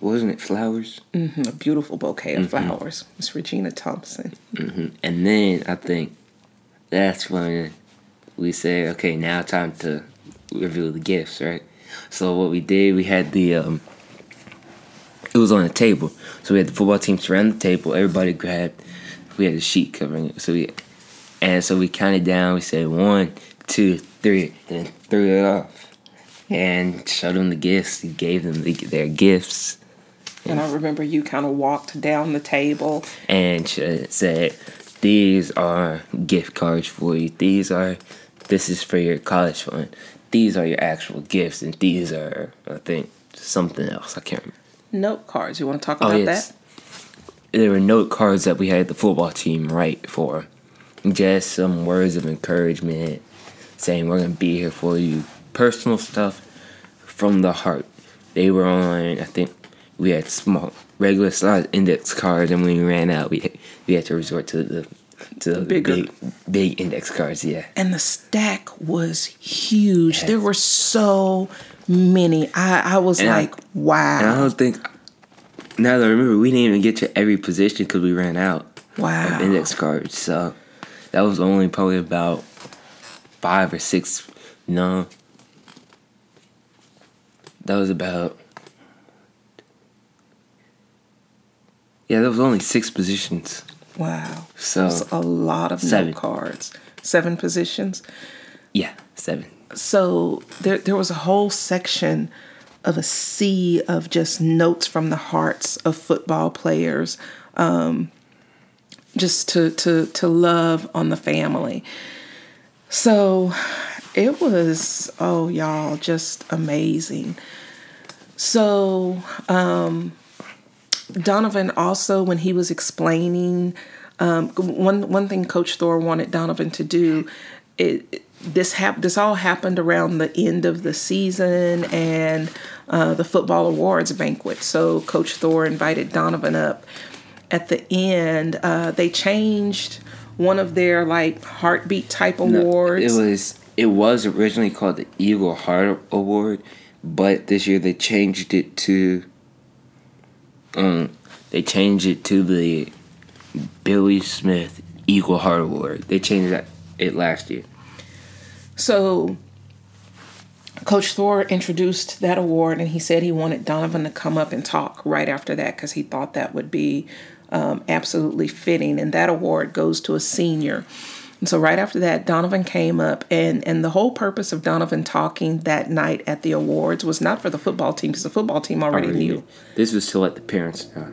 wasn't it flowers? Mm-hmm, a beautiful bouquet of mm-hmm. flowers. Miss Regina Thompson. Mm-hmm. And then I think that's when we say, okay, now time to reveal the gifts, right? So what we did, we had the um, it was on a table, so we had the football team surround the table. Everybody grabbed. We had a sheet covering it, so we and so we counted down. We said one, two, three, and then threw it off. And showed them the gifts. He gave them the, their gifts. And I remember you kind of walked down the table and said, "These are gift cards for you. These are, this is for your college fund. These are your actual gifts, and these are, I think, something else. I can't remember." Note cards. You want to talk oh, about oh, yes. that? There were note cards that we had the football team write for just some words of encouragement, saying we're gonna be here for you. Personal stuff from the heart. They were on. I think we had small, regular size index cards, and when we ran out, we we had to resort to the to the Bigger. big big index cards. Yeah, and the stack was huge. Yes. There were so many. I I was and like, I, wow. And I don't think. Now that I remember, we didn't even get to every position because we ran out. Wow. Of index cards. So that was only probably about five or six. No, that was about. Yeah, there was only six positions. Wow. So That's a lot of seven. cards. Seven positions. yeah, seven. So there there was a whole section of a sea of just notes from the hearts of football players, um, just to to to love on the family. So it was oh y'all just amazing. So um, Donovan also when he was explaining um, one one thing Coach Thor wanted Donovan to do it this hap- this all happened around the end of the season and uh, the football awards banquet. So Coach Thor invited Donovan up. At the end, uh, they changed one of their like heartbeat type awards. It was it was originally called the Eagle Heart Award, but this year they changed it to um they changed it to the Billy Smith Eagle Heart Award. They changed that it last year. So Coach Thor introduced that award and he said he wanted Donovan to come up and talk right after that because he thought that would be um, absolutely fitting. And that award goes to a senior. And so right after that, Donovan came up, and and the whole purpose of Donovan talking that night at the awards was not for the football team because the football team already, knew. This was to let the parents know.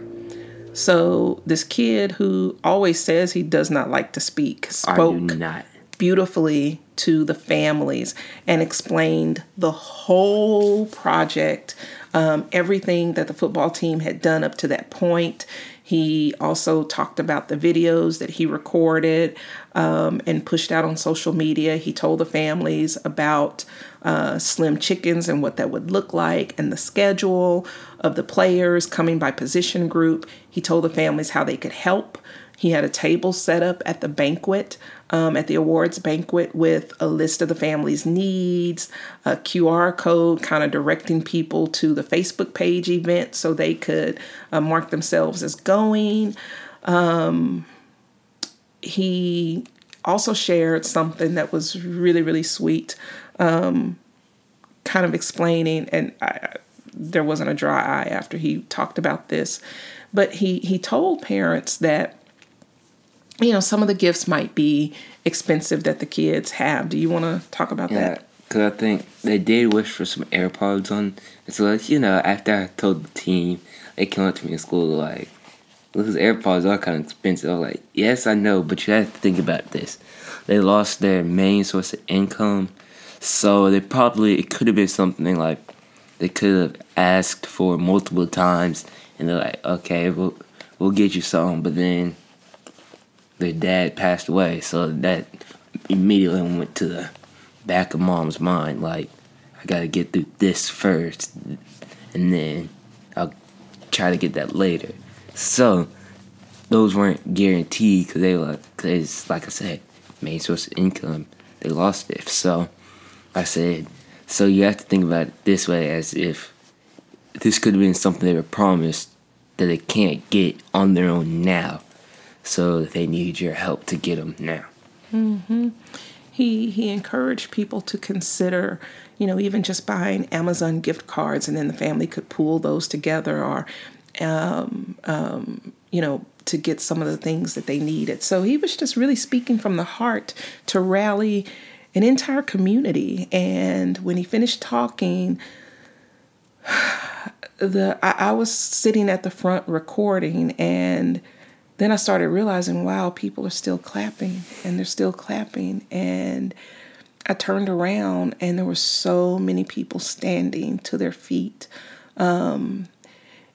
So this kid who always says he does not like to speak spoke not. beautifully to the families and explained the whole project, um, everything that the football team had done up to that point. He also talked about the videos that he recorded um, and pushed out on social media. He told the families about uh, Slim Chickens and what that would look like and the schedule of the players coming by position group. He told the families how they could help. He had a table set up at the banquet, um, at the awards banquet, with a list of the family's needs, a QR code kind of directing people to the Facebook page event so they could uh, mark themselves as going. Um, he also shared something that was really, really sweet, um, kind of explaining, and I, there wasn't a dry eye after he talked about this, but he, he told parents that you know, some of the gifts might be expensive that the kids have. Do you want to talk about Yeah, that? because I think they did wish for some AirPods on. So, like, you know, after I told the team, they came up to me in school like, "Those AirPods are kind of expensive." I was like, "Yes, I know, but you have to think about this. They lost their main source of income, so they probably it could have been something like they could have asked for multiple times, and they're like, "Okay, we'll we'll get you some," but then." Their dad passed away, so that immediately went to the back of mom's mind like i gotta get through this first and then i'll try to get that later. So those weren't guaranteed because they were because like i said main source of income they lost it. So i said so you have to think about it this way as if this could have been something they were promised that they can't get on their own now so they need your help to get them now He he encouraged people to consider, you know, even just buying Amazon gift cards, and then the family could pool those together, or, um, um, you know, to get some of the things that they needed. So he was just really speaking from the heart to rally an entire community. And when he finished talking, the I, I was sitting at the front recording and then I started realizing, wow, people are still clapping and they're still clapping. And I turned around and there were so many people standing to their feet. Um,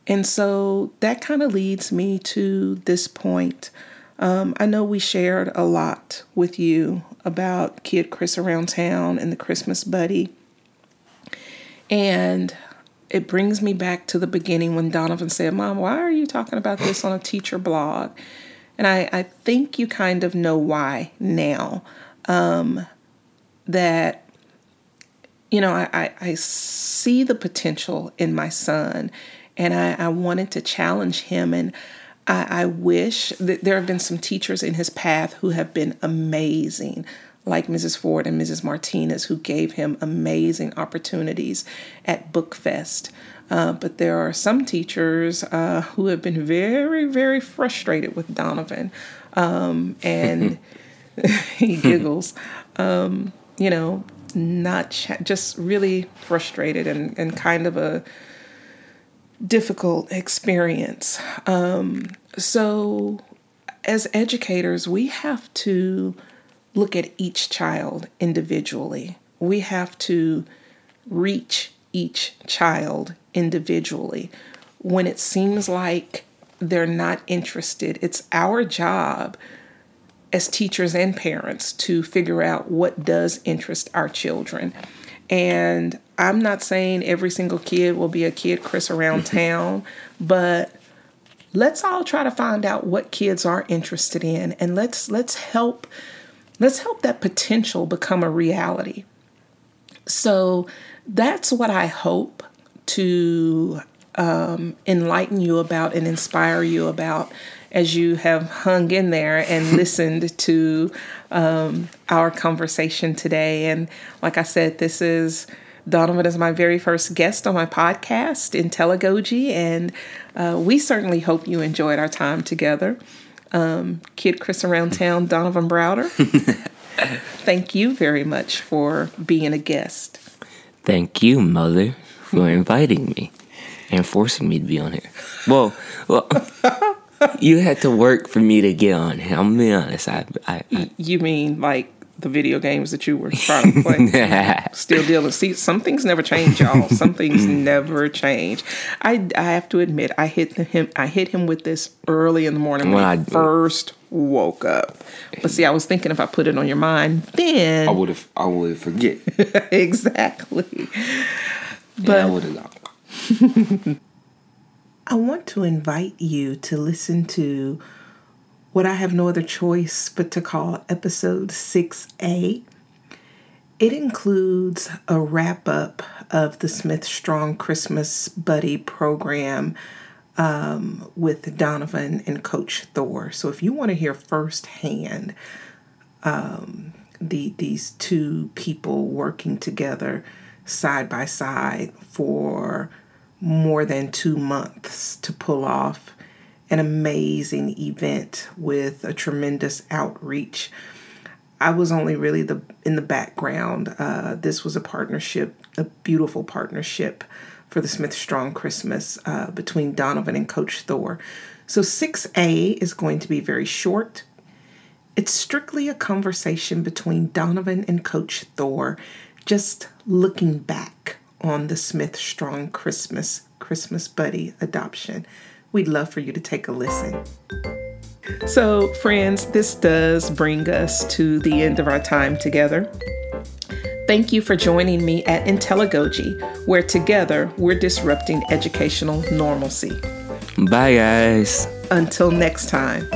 and so that kind of leads me to this point. Um, I know we shared a lot with you about Kid Chris Around Town and the Christmas Buddy. And it brings me back to the beginning when Donovan said, Mom, why are you talking about this on a teacher blog? And I, I think you kind of know why now. Um, that, you know, I, I, I see the potential in my son and I, I wanted to challenge him. And I, I wish that there have been some teachers in his path who have been amazing, like Mrs. Ford and Mrs. Martinez, who gave him amazing opportunities at Bookfest. Uh, but there are some teachers uh, who have been very, very frustrated with Donovan. Um, and he giggles. Um, you know, not ch- just really frustrated and, and kind of a difficult experience. Um, so, as educators, we have to look at each child individually. We have to reach each child individually. When it seems like they're not interested, it's our job as teachers and parents to figure out what does interest our children. And I'm not saying every single kid will be a kid Chris around town, but let's all try to find out what kids are interested in and let's let's help let's help that potential become a reality. So that's what I hope to um, enlighten you about and inspire you about as you have hung in there and listened to um, our conversation today. And like I said, this is Donovan is my very first guest on my podcast IntelliGoji, and uh, we certainly hope you enjoyed our time together. Um, Kid Chris around town, Donovan Browder. Thank you very much for being a guest. Thank you, Mother, for inviting me and forcing me to be on here. Well, well, you had to work for me to get on here. I'm gonna be honest. I, I, I you mean like the video games that you were trying to play? Still dealing. See, some things never change, y'all. Some things never change. I, I have to admit, I hit him. I hit him with this early in the morning when, when I first woke up. But see, I was thinking if I put it on your mind, then I would have. I would forget. exactly. But yeah, I would have not I want to invite you to listen to what I have no other choice but to call episode 6A. It includes a wrap up of the Smith Strong Christmas Buddy program um, with Donovan and Coach Thor. So if you want to hear firsthand um, the these two people working together side by side for more than two months to pull off an amazing event with a tremendous outreach. I was only really the in the background. Uh, this was a partnership, a beautiful partnership for the Smith Strong Christmas uh, between Donovan and Coach Thor. So 6A is going to be very short. It's strictly a conversation between Donovan and Coach Thor, just looking back on the Smith Strong Christmas Christmas Buddy adoption. We'd love for you to take a listen. So, friends, this does bring us to the end of our time together. Thank you for joining me at IntelliGoji, where together we're disrupting educational normalcy. Bye, guys. Until next time.